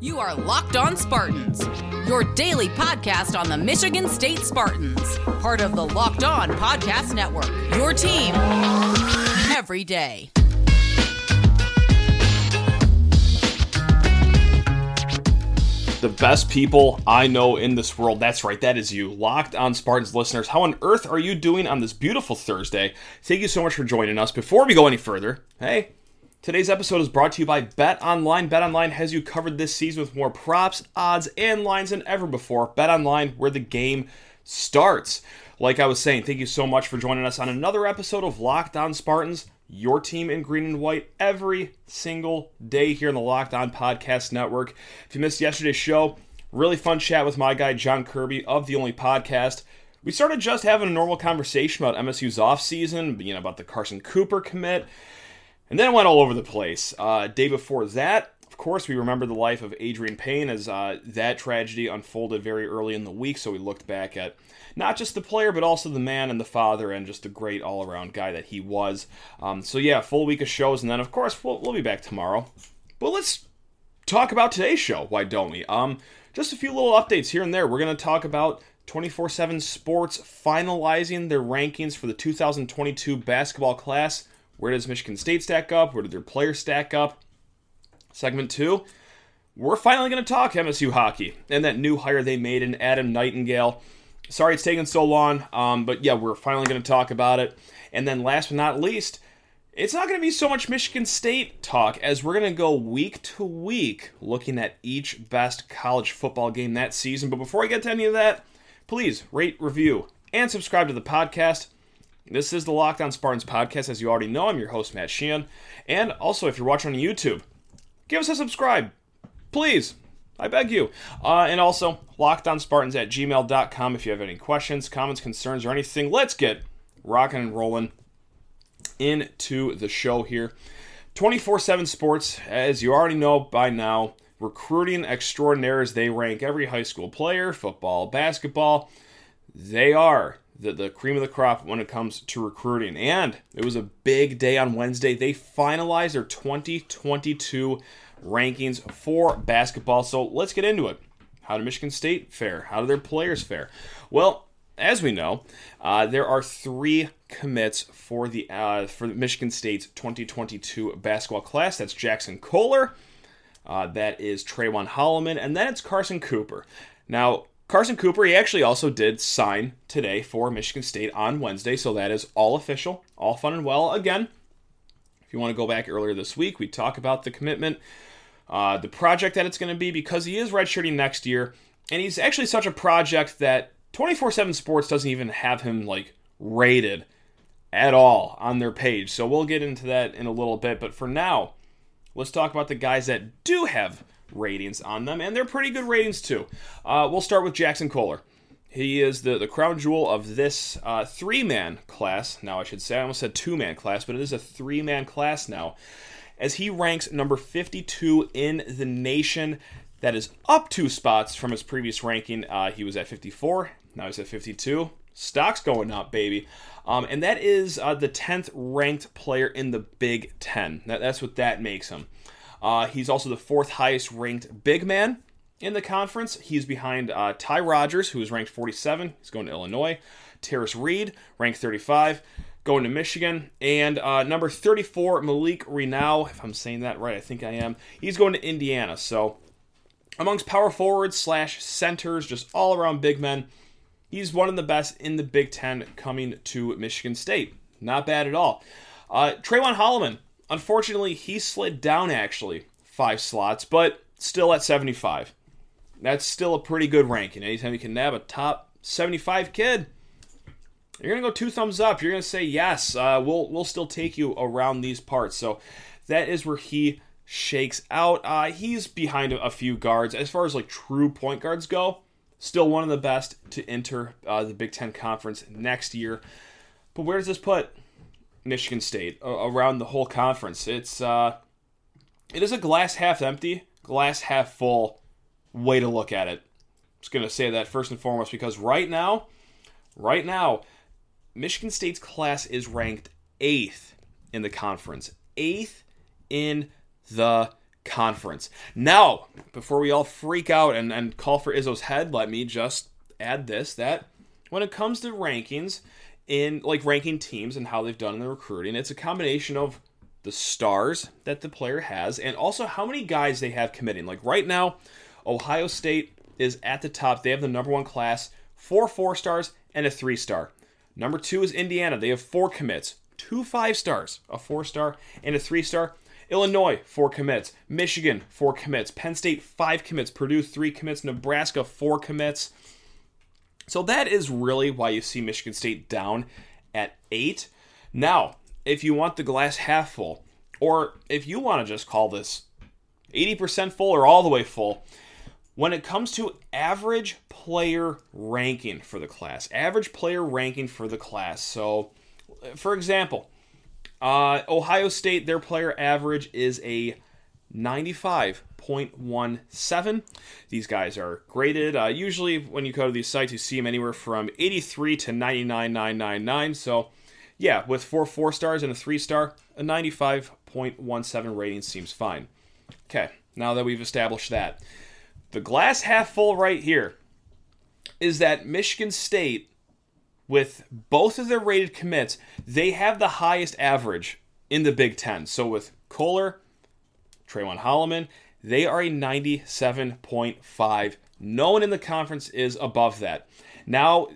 You are Locked On Spartans, your daily podcast on the Michigan State Spartans, part of the Locked On Podcast Network. Your team every day. The best people I know in this world. That's right, that is you. Locked on Spartans listeners. How on earth are you doing on this beautiful Thursday? Thank you so much for joining us. Before we go any further, hey, Today's episode is brought to you by Bet Online. Bet Online has you covered this season with more props, odds, and lines than ever before. Bet Online, where the game starts. Like I was saying, thank you so much for joining us on another episode of Locked On Spartans, your team in green and white every single day here in the Locked On Podcast Network. If you missed yesterday's show, really fun chat with my guy John Kirby of the Only Podcast. We started just having a normal conversation about MSU's offseason, you know, about the Carson Cooper commit and then it went all over the place. Uh, day before that, of course, we remember the life of Adreian Payne as uh, that tragedy unfolded very early in the week. So we looked back at not just the player, but also the man and the father, and just a great all around guy that he was. Um, so yeah, full week of shows, and then of course we'll, we'll be back tomorrow. But let's talk about today's show. Why don't we? Um, just a few little updates here and there. We're going to talk about 24 7 Sports finalizing their rankings for the 2022 basketball class. Where does Michigan State stack up? Where do their players stack up? Segment two, we're finally going to talk MSU hockey and that new hire they made in Adam Nightingale. Sorry it's taken so long, um, but yeah, we're finally going to talk about it. And then last but not least, it's not going to be so much Michigan State talk as we're going to go week to week looking at each best college football game that season. But before I get to any of that, please rate, review, and subscribe to the podcast. This is the Locked On Spartans podcast. As you already know, I'm your host, Matt Sheehan. And also, if you're watching on YouTube, give us a subscribe. Please. I beg you. Uh, and also, lockedonspartans at gmail.com if you have any questions, comments, concerns, or anything. Let's get rocking and rolling into the show here. 24 7 Sports, as you already know by now, recruiting extraordinaires. They rank every high school player, football, basketball. They are the, the cream of the crop when it comes to recruiting. And it was a big day on Wednesday. They finalized their 2022 rankings for basketball. So let's get into it. How did Michigan State fare? How do their players fare? Well, as we know, uh, there are three commits for the uh, for Michigan State's 2022 basketball class. That's Jaxon Kohler, uh, that is Trayvon Holloman, and then it's Carson Cooper. Now, Carson Cooper, he actually also did sign today for Michigan State on Wednesday, so that is all official, all fun and well. Again, if you want to go back earlier this week, we talk about the commitment, uh, the project that it's going to be, because he is redshirting next year, and he's actually such a project that 24 7 Sports doesn't even have him like rated at all on their page. So we'll get into that in a little bit, but for now, let's talk about the guys that do have ratings on them, and they're pretty good ratings too. Uh, we'll start with Jaxon Kohler. He is the, the crown jewel of this uh, three man class. Now, I should say, I almost said two man class, but it is a three man class now, as he ranks number 52 in the nation. That is up two spots from his previous ranking. Uh, he was at 54, now he's at 52. Stock's going up, baby. Um, and that is uh, the 10th ranked player in the Big Ten. That, that's what that makes him. Uh, he's also the fourth highest ranked big man in the conference. He's behind uh, Ty Rodgers, who is ranked 47. He's going to Illinois. Tarris Reed, ranked 35, going to Michigan. And uh, number 34, Malik Reneau, if I'm saying that right, I think I am. He's going to Indiana. So amongst power forwards slash centers, just all around big men, he's one of the best in the Big Ten coming to Michigan State. Not bad at all. Uh, Trayvon Holloman, Unfortunately, he slid down actually five slots, but still at 75. That's still a pretty good ranking. Anytime you can nab a top 75 kid, you're gonna go two thumbs up. You're gonna say yes. Uh, we'll we'll still take you around these parts. So that is where he shakes out. Uh, he's behind a, few guards as far as like true point guards go. Still one of the best to enter uh, the Big Ten Conference next year. But where does this put Michigan State uh, around the whole conference. It's uh, it is a glass half empty, glass half full way to look at it. I'm just gonna say that first and foremost because right now, right now, Michigan State's class is ranked eighth in the conference, eighth in the conference. Now, before we all freak out and, and call for Izzo's head, let me just add this that when it comes to rankings, in like ranking teams and how they've done in the recruiting, it's a combination of the stars that the player has and also how many guys they have committing. Like right now, Ohio State is at the top. They have the number one class, four four stars and a three star. Number two is Indiana. They have four commits, two five stars, a four star, and a three star. Illinois, four commits. Michigan, four commits. Penn State, five commits. Purdue, three commits. Nebraska, four commits. So that is really why you see Michigan State down at eight. Now, if you want the glass half full, or if you want to just call this 80% full or all the way full, when it comes to average player ranking for the class, average player ranking for the class. So, for example, uh, Ohio State, their player average is a 95.17. These guys are graded. Uh, usually, when you go to these sites, you see them anywhere from 83 to 99.999. So, yeah, with four four stars and a three star, a 95.17 rating seems fine. Okay, now that we've established that, the glass half full right here is that Michigan State, with both of their rated commits, they have the highest average in the Big Ten. So with Kohler, Trayvon Holloman, they are a 97.5. No one in the conference is above that. Now,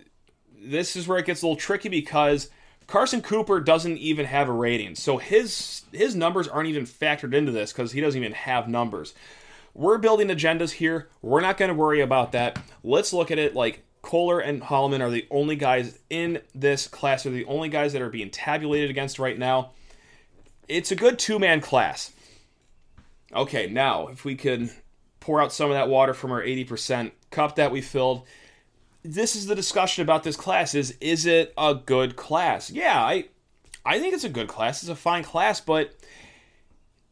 this is where it gets a little tricky because Carson Cooper doesn't even have a rating. So his his numbers aren't even factored into this because he doesn't even have numbers. We're building agendas here. We're not going to worry about that. Let's look at it like Kohler and Holloman are the only guys in this class, are the only guys that are being tabulated against right now. It's a good two man class. Okay, now if we could pour out some of that water from our 80% cup that we filled this is the discussion about this class is is it a good class? Yeah, I I think it's a good class. It's a fine class, but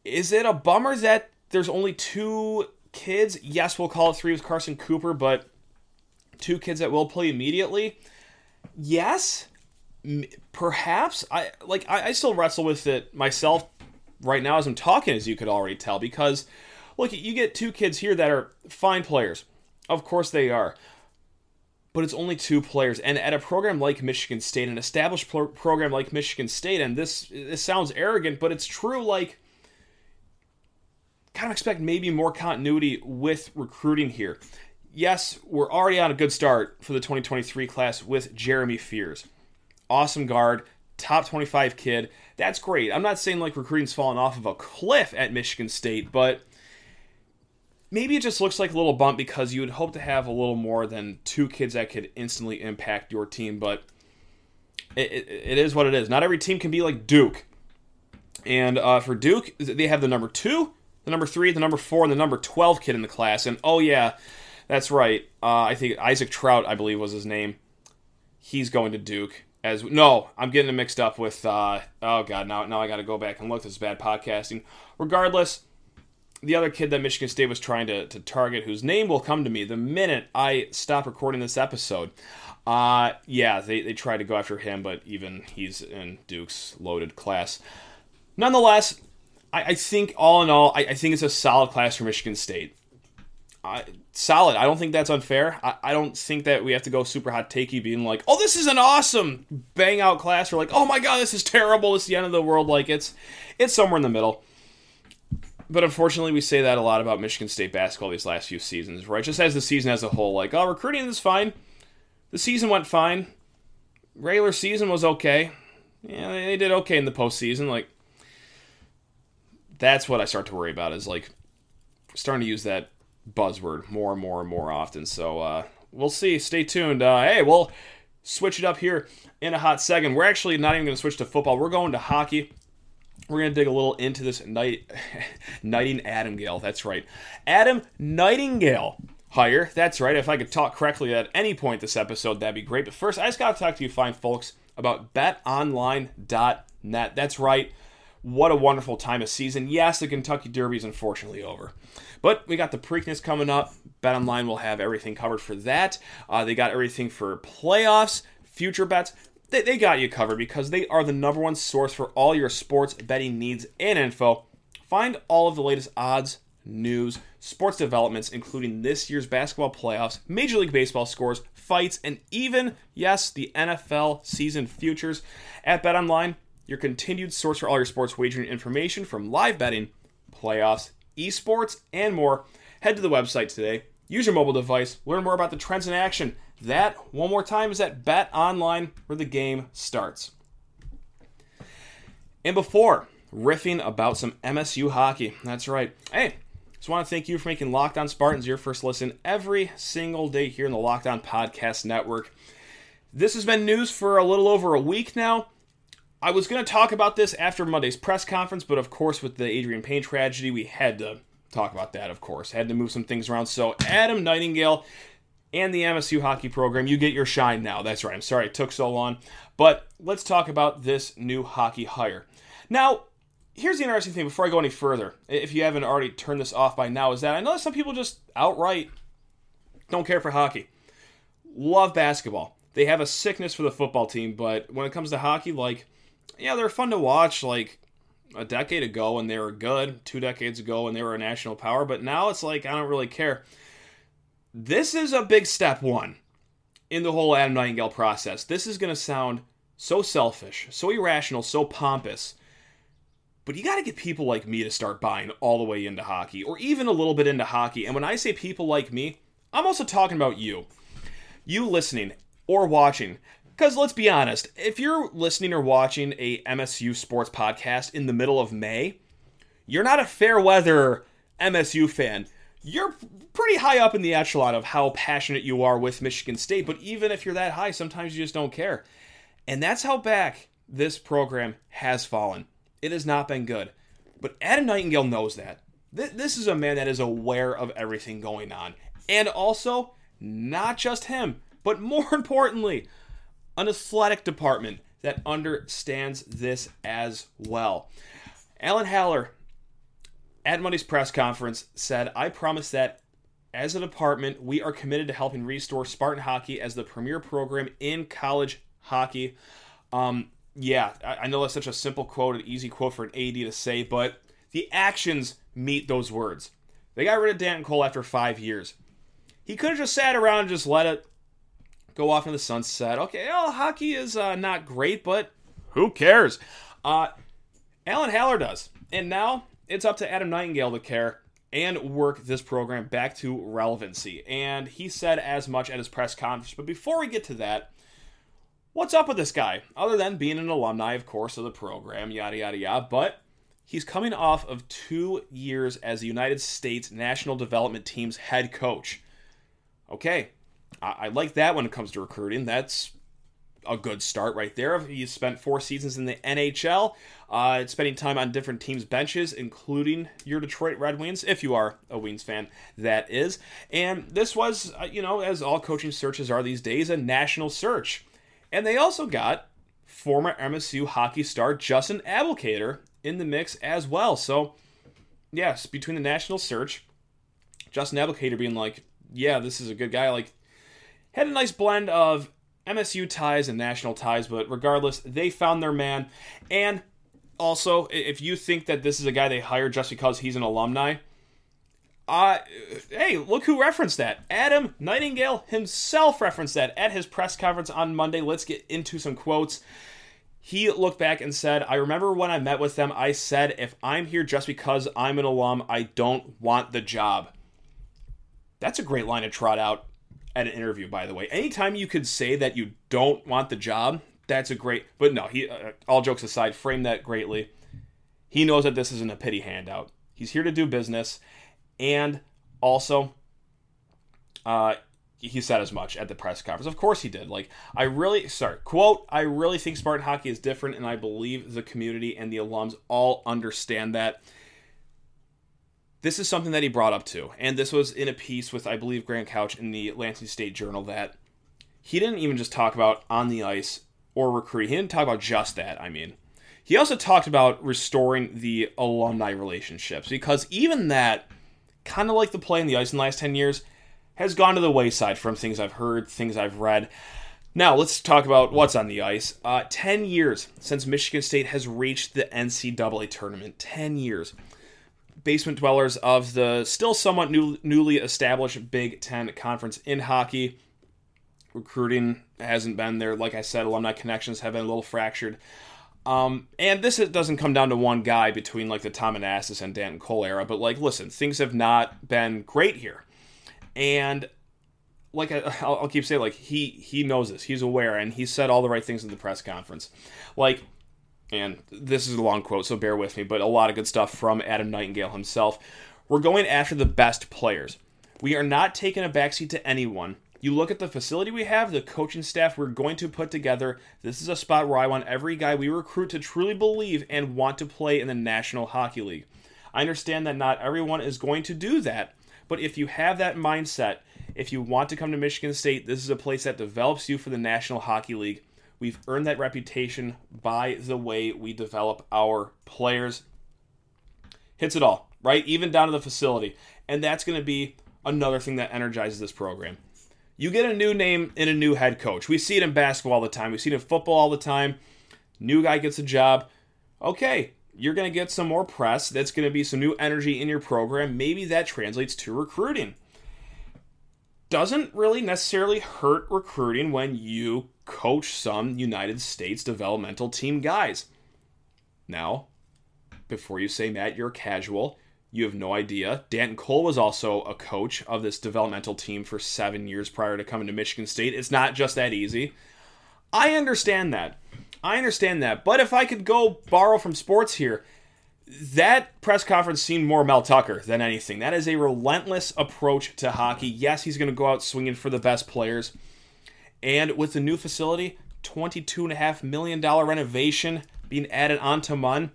is it a bummer that there's only two kids? Yes, we'll call it three with Carson Cooper, but two kids that will play immediately. Yes, perhaps. I like. I, I still wrestle with it myself right now as I'm talking, as you could already tell, because look, you get two kids here that are fine players. Of course they are but it's only two players. And at a program like Michigan State, an established pro- program like Michigan State, and this this sounds arrogant, but it's true. Like, kind of expect maybe more continuity with recruiting here. Yes, we're already on a good start for the 2023 class with Jeremy Fears. Awesome guard, top 25 kid. That's great. I'm not saying like recruiting's fallen off of a cliff at Michigan State, but maybe it just looks like a little bump because you would hope to have a little more than two kids that could instantly impact your team, but it, it, it is what it is. Not every team can be like Duke. And uh, for Duke, they have the number two, the number three, the number four, and the number 12 kid in the class. And oh, yeah, that's right. Uh, I think Isaac Trout, I believe, was his name. He's going to Duke. As no, I'm getting it mixed up with. Uh, oh God, now now I got to go back and look. This is bad podcasting. Regardless, the other kid that Michigan State was trying to, to target, whose name will come to me the minute I stop recording this episode. Uh, yeah, they, they tried to go after him, but even he's in Duke's loaded class. Nonetheless, I, I think all in all, I, I, think it's a solid class for Michigan State. Uh, solid. I don't think that's unfair. I, I don't think that we have to go super hot takey being like, oh, this is an awesome bang out class, or like, oh my god, this is terrible, is the end of the world. Like it's it's somewhere in the middle. But unfortunately, we say that a lot about Michigan State basketball these last few seasons, right? Just as the season as a whole, like, oh, recruiting is fine. The season went fine. Regular season was okay. Yeah, they did okay in the postseason. Like, that's what I start to worry about is like starting to use that buzzword more and more and more often. So uh, we'll see. Stay tuned. Uh, hey, we'll switch it up here in a hot second. We're actually not even going to switch to football. We're going to hockey we're going to dig a little into this night knighting Adam Gale. That's right. Adam Nightingale hire. That's right. If I could talk correctly at any point this episode, that'd be great. But first, I just got to talk to you fine folks about betonline.net. That's right. What a wonderful time of season. Yes, the Kentucky Derby is unfortunately over. But we got the Preakness coming up. Bet BetOnline will have everything covered for that. Uh, they got everything for playoffs, future bets they, they got you covered because they are the number one source for all your sports betting needs and info. Find all of the latest odds, news, sports developments, including this year's basketball playoffs, Major League Baseball scores, fights, and even, yes, the NFL season futures. At BetOnline, your continued source for all your sports wagering information from live betting, playoffs, esports, and more. Head to the website today. Use your mobile device. Learn more about the trends in action. That, one more time, is at Bet Online, where the game starts. And before riffing about some MSU hockey, that's right. Hey, just want to thank you for making Locked On Spartans your first listen every single day here in the Locked On Podcast Network. This has been news for a little over a week now. I was going to talk about this after Monday's press conference, but of course, with the Adreian Payne tragedy, we had to talk about that, of course. Had to move some things around. So, Adam Nightingale and the MSU hockey program, you get your shine now. That's right. I'm sorry it took so long. But let's talk about this new hockey hire. Now, here's the interesting thing before I go any further, if you haven't already turned this off by now, is that I know that some people just outright don't care for hockey. Love basketball. They have a sickness for the football team, but when it comes to hockey, like, yeah, they're fun to watch. Like, a decade ago and they were good, two decades ago and they were a national power, but now it's like I don't really care. This is a big step one in the whole Adam Nightingale process. This is going to sound so selfish, so irrational, so pompous. But you got to get people like me to start buying all the way into hockey, or even a little bit into hockey. And when I say people like me, I'm also talking about you. You listening or watching. Because let's be honest, if you're listening or watching a MSU sports podcast in the middle of May, you're not a fair weather MSU fan. You're pretty high up in the echelon of how passionate you are with Michigan State, but even if you're that high, sometimes you just don't care. And that's how back this program has fallen. It has not been good. But Adam Nightingale knows that. This is a man that is aware of everything going on. And also, not just him, but more importantly, an athletic department that understands this as well. Alan Haller at Monday's press conference said, I promise that as a department, we are committed to helping restore Spartan hockey as the premier program in college hockey. Um, yeah, I know that's such a simple quote, an easy quote for an AD to say, but the actions meet those words. They got rid of Dan Cole after five years. He could have just sat around and just let it go off in the sunset. Okay, well, hockey is uh, not great, but who cares? Uh, Alan Haller does. And now it's up to Adam Nightingale to care and work this program back to relevancy. And he said as much at his press conference. But before we get to that, what's up with this guy? Other than being an alumni, of course, of the program, yada, yada, yada. But he's coming off of two years as the United States National Development Team's head coach. Okay, I, I like that when it comes to recruiting. That's a good start right there. He spent four seasons in the NHL, uh, spending time on different teams' benches, including your Detroit Red Wings, if you are a Wings fan, that is. And this was, uh, you know, as all coaching searches are these days, a national search. And they also got former MSU hockey star Justin Abdelkader in the mix as well. So, yes, between the national search, Justin Abdelkader being like, yeah, this is a good guy, like had a nice blend of MSU ties and national ties, but regardless, they found their man. And also, if you think that this is a guy they hired just because he's an alumni, uh, hey, look who referenced that. Adam Nightingale himself referenced that at his press conference on Monday. Let's get into some quotes. He looked back and said, I remember when I met with them, I said, if I'm here just because I'm an alum, I don't want the job. That's a great line to trot out at an interview, by the way. Anytime you could say that you don't want the job, that's a great. But no, he. Uh, all jokes aside, frame that greatly. He knows that this isn't a pity handout. He's here to do business, and also, uh, he said as much at the press conference. Of course he did. Like, I really, sorry, quote, I really think Spartan hockey is different, and I believe the community and the alums all understand that this is something that he brought up too. And this was in a piece with, I believe, Graham Couch in the Lansing State Journal that he didn't even just talk about on the ice or recruiting. He didn't talk about just that, I mean. He also talked about restoring the alumni relationships because even that, kind of like the play in the ice in the last 10 years, has gone to the wayside from things I've heard, things I've read. Now, let's talk about what's on the ice. Uh, 10 years since Michigan State has reached the NCAA tournament. 10 years basement dwellers of the still somewhat new, newly established Big Ten Conference in hockey. Recruiting hasn't been there. Like I said, alumni connections have been a little fractured. Um, and this doesn't come down to one guy between like the Tom Anastos and Danton Cole era, but like, listen, things have not been great here. And like I, will I'll keep saying, like he he knows this, he's aware, and he said all the right things in the press conference. Like and this is a long quote, so bear with me, but a lot of good stuff from Adam Nightingale himself. We're going after the best players. We are not taking a backseat to anyone. You look at the facility we have, the coaching staff we're going to put together. This is a spot where I want every guy we recruit to truly believe and want to play in the National Hockey League. I understand that not everyone is going to do that, but if you have that mindset, if you want to come to Michigan State, this is a place that develops you for the National Hockey League. We've earned that reputation by the way we develop our players. Hits it all, right? Even down to the facility. And that's going to be another thing that energizes this program. You get a new name and a new head coach. We see it in basketball all the time, we see it in football all the time. New guy gets a job. Okay, you're going to get some more press. That's going to be some new energy in your program. Maybe that translates to recruiting. Doesn't really necessarily hurt recruiting when you coach some United States developmental team guys. Now, before you say, Matt, you're casual, you have no idea. Danton Cole was also a coach of this developmental team for seven years prior to coming to Michigan State. It's not just that easy. I understand that. I understand that. But if I could go borrow from sports here, that press conference seemed more Mel Tucker than anything. That is a relentless approach to hockey. Yes, he's going to go out swinging for the best players. And with the new facility, $22.5 million renovation being added onto Munn,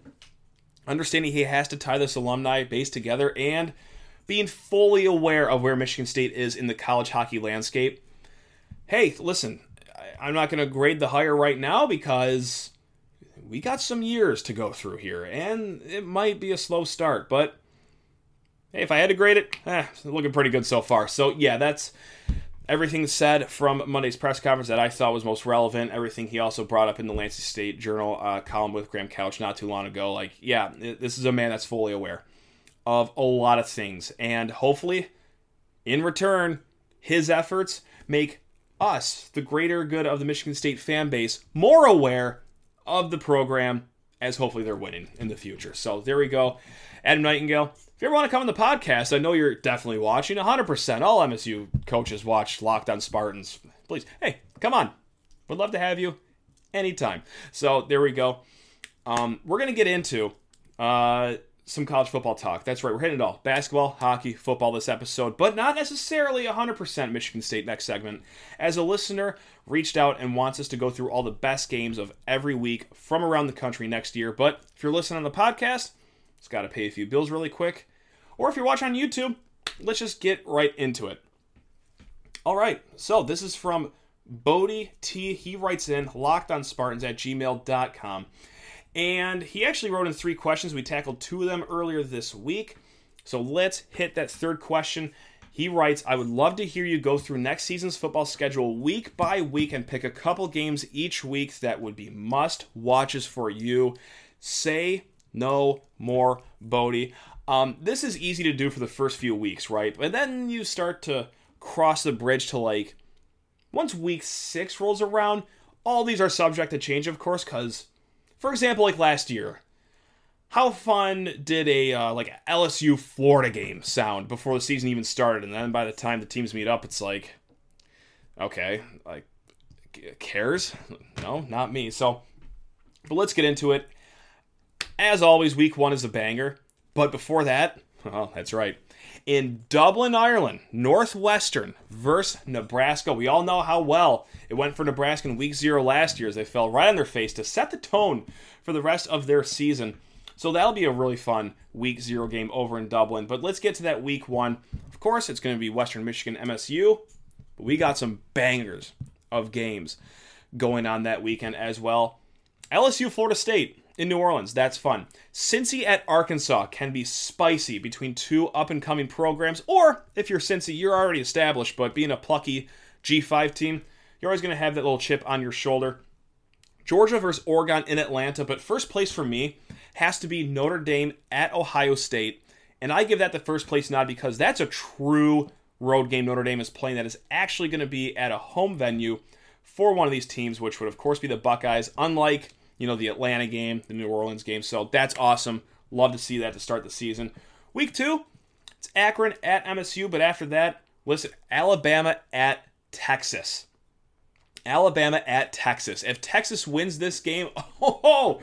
understanding he has to tie this alumni base together and being fully aware of where Michigan State is in the college hockey landscape. Hey, listen, I'm not going to grade the hire right now because we got some years to go through here, and it might be a slow start, but hey, if I had to grade it, eh, looking pretty good so far. So yeah, that's everything said from Monday's press conference that I thought was most relevant. Everything he also brought up in the Lansing State Journal uh, column with Graham Couch not too long ago. Like, yeah, this is a man that's fully aware of a lot of things, and hopefully, in return, his efforts make us, the greater good of the Michigan State fan base, more aware of the program as hopefully they're winning in the future. So there we go. Adam Nightingale, if you ever want to come on the podcast, I know you're definitely watching. 100%. All MSU coaches watch Locked on Spartans. Please, hey, come on. Would love to have you anytime. So there we go. Um, we're going to get into uh, some college football talk. That's right. We're hitting it all basketball, hockey, football this episode, but not necessarily 100% Michigan State next segment. As a listener reached out and wants us to go through all the best games of every week from around the country next year. But if you're listening on the podcast, it's got to pay a few bills really quick. Or if you're watching on YouTube, let's just get right into it. All right, so this is from Bodie T. He writes in lockedonspartans at gmail.com. And he actually wrote in three questions. We tackled two of them earlier this week. So let's hit that third question. He writes, I would love to hear you go through next season's football schedule week by week and pick a couple games each week that would be must watches for you. Say no more, Bodie. Um, this is easy to do for the first few weeks, right? But then you start to cross the bridge to like once week six rolls around. All these are subject to change, of course, because, for example, like last year, how fun did a uh, like LSU Florida game sound before the season even started? And then by the time the teams meet up, it's like, okay, like cares? No, not me. So, but let's get into it. As always, week one is a banger. But before that, oh, that's right. In Dublin, Ireland, Northwestern versus Nebraska. We all know how well it went for Nebraska in week zero last year as they fell right on their face to set the tone for the rest of their season. So that'll be a really fun week zero game over in Dublin. But let's get to that week one. Of course, it's going to be Western Michigan MSU, but we got some bangers of games going on that weekend as well. LSU Florida State in New Orleans. That's fun. Cincy at Arkansas can be spicy between two up and coming programs. Or if you're Cincy, you're already established, but being a plucky G5 team, you're always going to have that little chip on your shoulder. Georgia versus Oregon in Atlanta, but first place for me has to be Notre Dame at Ohio State And I give that the first place nod because that's a true road game Notre Dame is playing that is actually going to be at a home venue for one of these teams, which would, of course, be the Buckeyes, unlike, you know, the Atlanta game, the New Orleans game. So that's awesome. Love to see that to start the season. Week two, it's Akron at MSU, but after that, listen, Alabama at Texas. Alabama at Texas. If Texas wins this game, oh,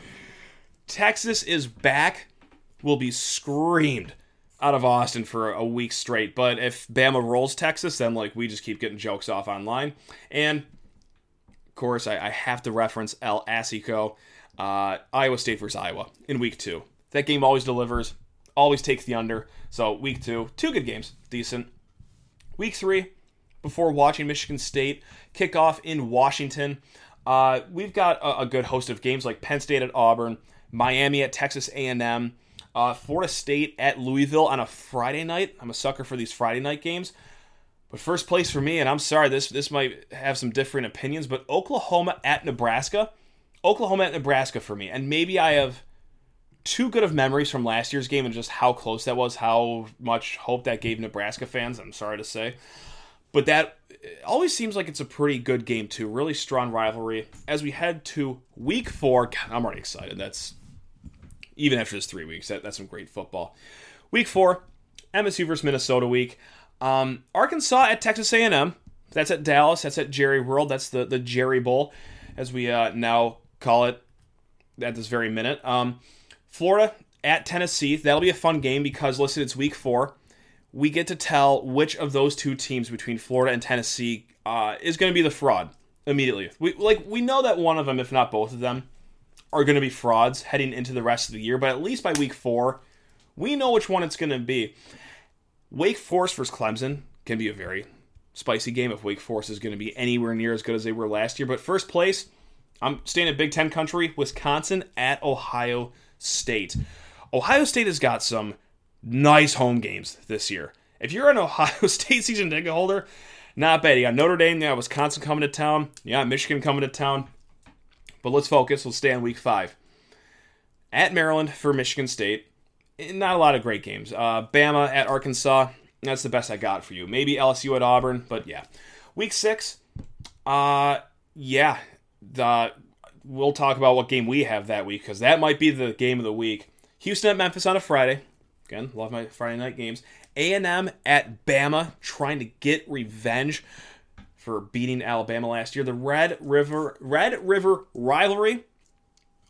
Texas is back, will be screamed out of Austin for a week straight. But if Bama rolls Texas, then like we just keep getting jokes off online. And course, I, I have to reference El Assico, uh, Iowa State versus Iowa in week two. That game always delivers, always takes the under. So week two, two good games, decent. Week three, before watching Michigan State kick off in Washington. Uh, we've got a, a, good host of games like Penn State at Auburn, Miami at Texas A&M, uh, Florida State at Louisville on a Friday night. I'm a sucker for these Friday night games. But first place for me, and I'm sorry, this this might have some different opinions, but Oklahoma at Nebraska, Oklahoma at Nebraska for me, and maybe I have too good of memories from last year's game and just how close that was, how much hope that gave Nebraska fans. I'm sorry to say, but that always seems like it's a pretty good game too. Really strong rivalry as we head to Week Four. God, I'm already excited. That's even after this three weeks. That, that's some great football. Week four, MSU versus Minnesota week. Um, Arkansas at Texas A&M. That's at Dallas. That's at Jerry World. That's the the Jerry Bowl, as we uh, now call it at this very minute. Um, Florida at Tennessee. That'll be a fun game because listen, it's week four. We get to tell which of those two teams between Florida and Tennessee uh, is going to be the fraud immediately. We like we know that one of them, if not both of them, are going to be frauds heading into the rest of the year, but at least by week four, we know which one it's going to be. Wake Forest versus Clemson can be a very spicy game if Wake Forest is going to be anywhere near as good as they were last year. But first place, I'm staying in Big Ten country, Wisconsin at Ohio State. Ohio State has got some nice home games this year. If you're an Ohio State season ticket holder, not bad. You got Notre Dame, you got Wisconsin coming to town, you got Michigan coming to town. But let's focus. We'll stay on week five. At Maryland for Michigan State. Not a lot of great games. Uh, Bama at Arkansas. That's the best I got for you. Maybe LSU at Auburn, but yeah. Week six. Uh, yeah. The we'll talk about what game we have that week because that might be the game of the week. Houston at Memphis on a Friday. Again, love my Friday night games. A&M at Bama, trying to get revenge for beating Alabama last year. The Red River Red River rivalry,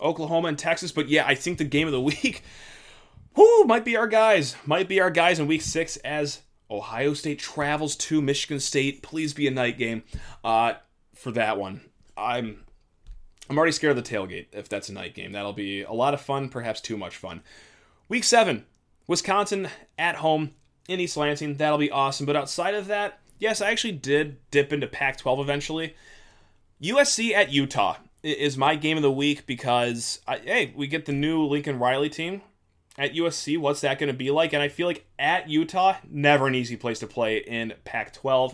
Oklahoma and Texas. But yeah, I think the game of the week, whoo, might be our guys. Might be our guys in week six as Ohio State travels to Michigan State. Please be a night game uh, for that one. I'm I'm already scared of the tailgate if that's a night game. That'll be a lot of fun, perhaps too much fun. Week seven, Wisconsin at home in East Lansing. That'll be awesome. But outside of that, yes, I actually did dip into Pac 12 eventually. USC at Utah is my game of the week because, I, hey, we get the new Lincoln Riley team at USC. What's that going to be like? And I feel like at Utah, never an easy place to play in Pac 12.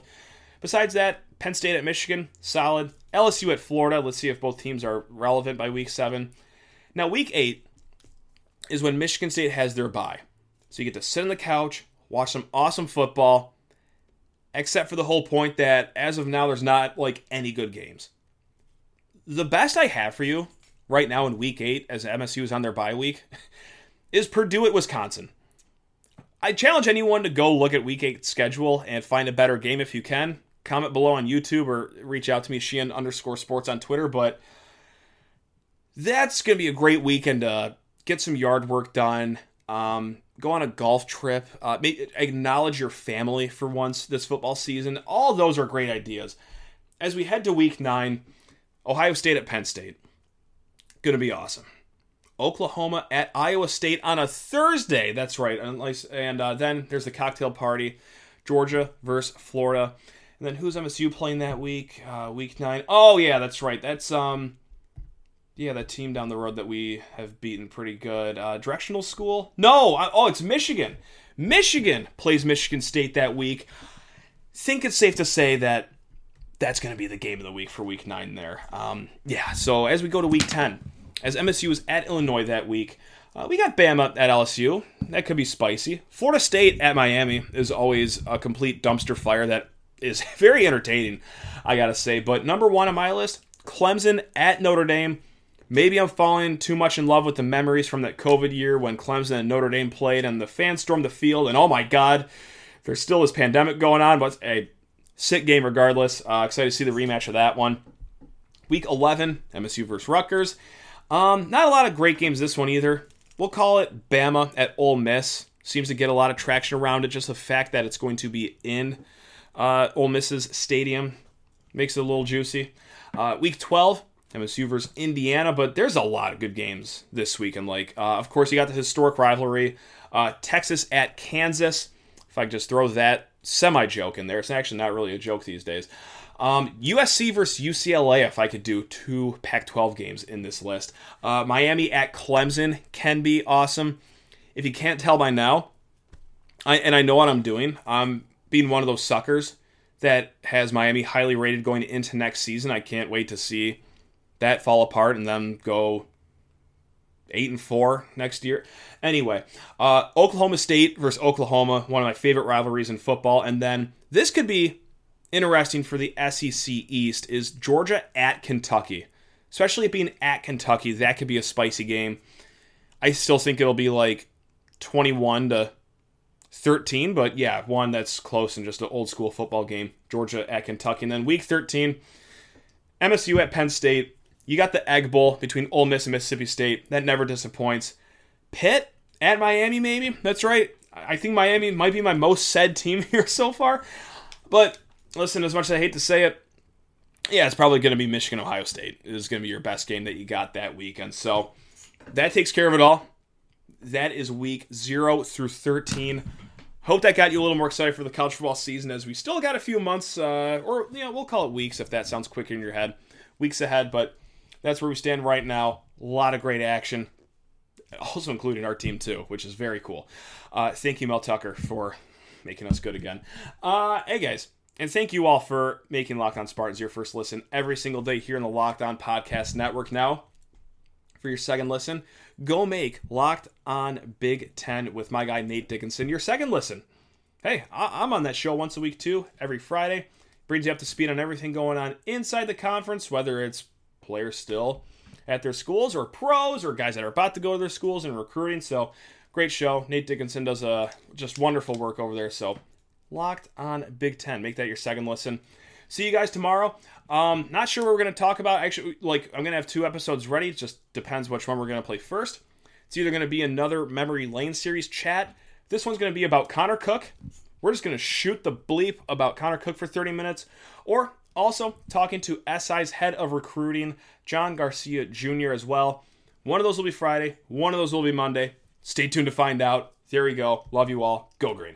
Besides that, Penn State at Michigan, solid. LSU at Florida. Let's see if both teams are relevant by week seven. Now, week eight is when Michigan State has their bye. So you get to sit on the couch, watch some awesome football, except for the whole point that as of now, there's not like any good games. The best I have for you right now in week eight, as MSU is on their bye week, is Purdue at Wisconsin. I challenge anyone to go look at week eight schedule and find a better game if you can. Comment below on YouTube or reach out to me, Sheehan underscore sports on Twitter. But that's going to be a great weekend to get some yard work done. Um, go on a golf trip, uh, acknowledge your family for once this football season. All those are great ideas. As we head to week nine, Ohio State at Penn State. Going to be awesome. Oklahoma at Iowa State on a Thursday. That's right. And uh, then there's the cocktail party. Georgia versus Florida. And then who's MSU playing that week? Uh, week nine. Oh yeah, that's right. That's um yeah, that team down the road that we have beaten pretty good. Uh, directional school? No, I, oh, it's Michigan. Michigan plays Michigan State that week. Think it's safe to say that that's going to be the game of the week for week nine there. Um, yeah, so as we go to week 10, as MSU is at Illinois that week, Uh, we got Bama at LSU. That could be spicy. Florida State at Miami is always a complete dumpster fire that is very entertaining, I gotta say. But number one on my list, Clemson at Notre Dame. Maybe I'm falling too much in love with the memories from that COVID year when Clemson and Notre Dame played and the fans stormed the field, and oh my God, there's still this pandemic going on, but a sick game regardless. Uh, excited to see the rematch of that one. Week 11, MSU versus Rutgers. Um, not a lot of great games this one either. We'll call it Bama at Ole Miss. Seems to get a lot of traction around it. Just the fact that it's going to be in uh, Ole Miss's stadium makes it a little juicy. Uh, week 12, MSU versus Indiana, but there's a lot of good games this week. And like, uh, of course, you got the historic rivalry, uh, Texas at Kansas. If I could just throw that semi joke in there, it's actually not really a joke these days. Um, USC versus UCLA, if I could do two Pac 12 games in this list. Uh, Miami at Clemson can be awesome. If you can't tell by now, I, and I know what I'm doing, I'm being one of those suckers that has Miami highly rated going into next season. I can't wait to see that fall apart and then go eight and four next year. Anyway, uh, Oklahoma State versus Oklahoma, one of my favorite rivalries in football, and then this could be interesting for the SEC East is Georgia at Kentucky. Especially it being at Kentucky, that could be a spicy game. I still think it'll be like 21 to 13, but yeah, one that's close and just an old school football game. Georgia at Kentucky. And then week 13, MSU at Penn State. You got the Egg Bowl between Ole Miss and Mississippi State. That never disappoints. Pitt at Miami, maybe. That's right. I think Miami might be my most said team here so far. But listen, as much as I hate to say it, yeah, it's probably going to be Michigan Ohio State. It is going to be your best game that you got that weekend. So that takes care of it all. That is week 0 through 13. Hope that got you a little more excited for the college football season as we still got a few months, uh, or you know, we'll call it weeks if that sounds quicker in your head. Weeks ahead, but that's where we stand right now. A lot of great action, also including our team too, which is very cool. Uh, thank you, Mel Tucker, for making us good again. Uh, hey guys, and thank you all for making Locked On Spartans your first listen every single day here in the Locked On Podcast Network. Now, for your second listen, go make Locked On Big Ten with my guy Nate Dickinson your second listen. Hey, I'm on that show once a week too, every Friday. Brings you up to speed on everything going on inside the conference, whether it's players still at their schools or pros or guys that are about to go to their schools and recruiting. So, great show. Nate Dickinson does a just wonderful work over there. So, Locked on Big Ten. Make that your second listen. See you guys tomorrow. Um, not sure what we're going to talk about. Actually, like I'm going to have two episodes ready. It just depends which one we're going to play first. It's either going to be another Memory Lane series chat. This one's going to be about Connor Cook. We're just going to shoot the bleep about Connor Cook for 30 minutes. Or also talking to SI's head of recruiting, John Garcia Jr. as well. One of those will be Friday. One of those will be Monday. Stay tuned to find out. There we go. Love you all. Go green.